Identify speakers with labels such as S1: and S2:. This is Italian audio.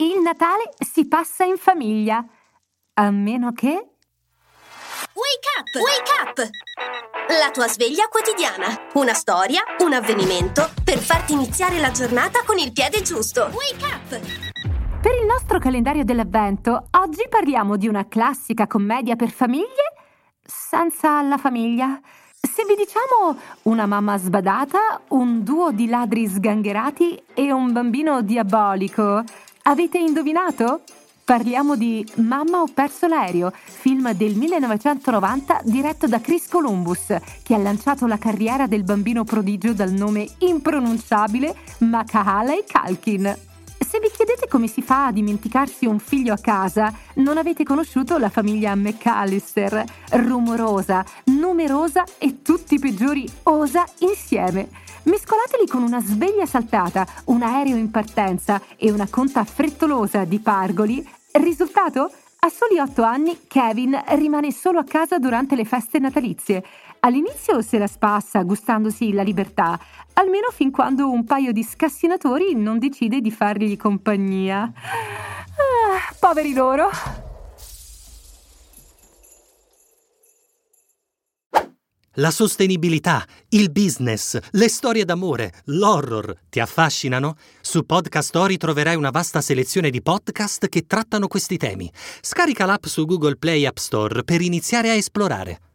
S1: Il Natale si passa in famiglia, a meno che...
S2: Wake up! Wake up! La tua sveglia quotidiana. Una storia, un avvenimento per farti iniziare la giornata con il piede giusto. Wake up!
S1: Per il nostro calendario dell'avvento, oggi parliamo di una classica commedia per famiglie senza la famiglia. Se vi diciamo una mamma sbadata, un duo di ladri sgangherati e un bambino diabolico, avete indovinato? Parliamo di Mamma ho perso l'aereo, film del 1990 diretto da Chris Columbus, che ha lanciato la carriera del bambino prodigio dal nome impronunciabile Macaulay Culkin. Se vi chiedete come si fa a dimenticarsi un figlio a casa, non avete conosciuto la famiglia McAllister, rumorosa, numerosa e tutti i peggiori osa insieme. Mescolateli con una sveglia saltata, un aereo in partenza e una conta frettolosa di pargoli. Risultato? A soli otto anni Kevin rimane solo a casa durante le feste natalizie. All'inizio se la spassa gustandosi la libertà, almeno fin quando un paio di scassinatori non decide di fargli compagnia. Ah, poveri loro!
S3: La sostenibilità, il business, le storie d'amore, l'horror ti affascinano? Su Podcast Story troverai una vasta selezione di podcast che trattano questi temi. Scarica l'app su Google Play App Store per iniziare a esplorare.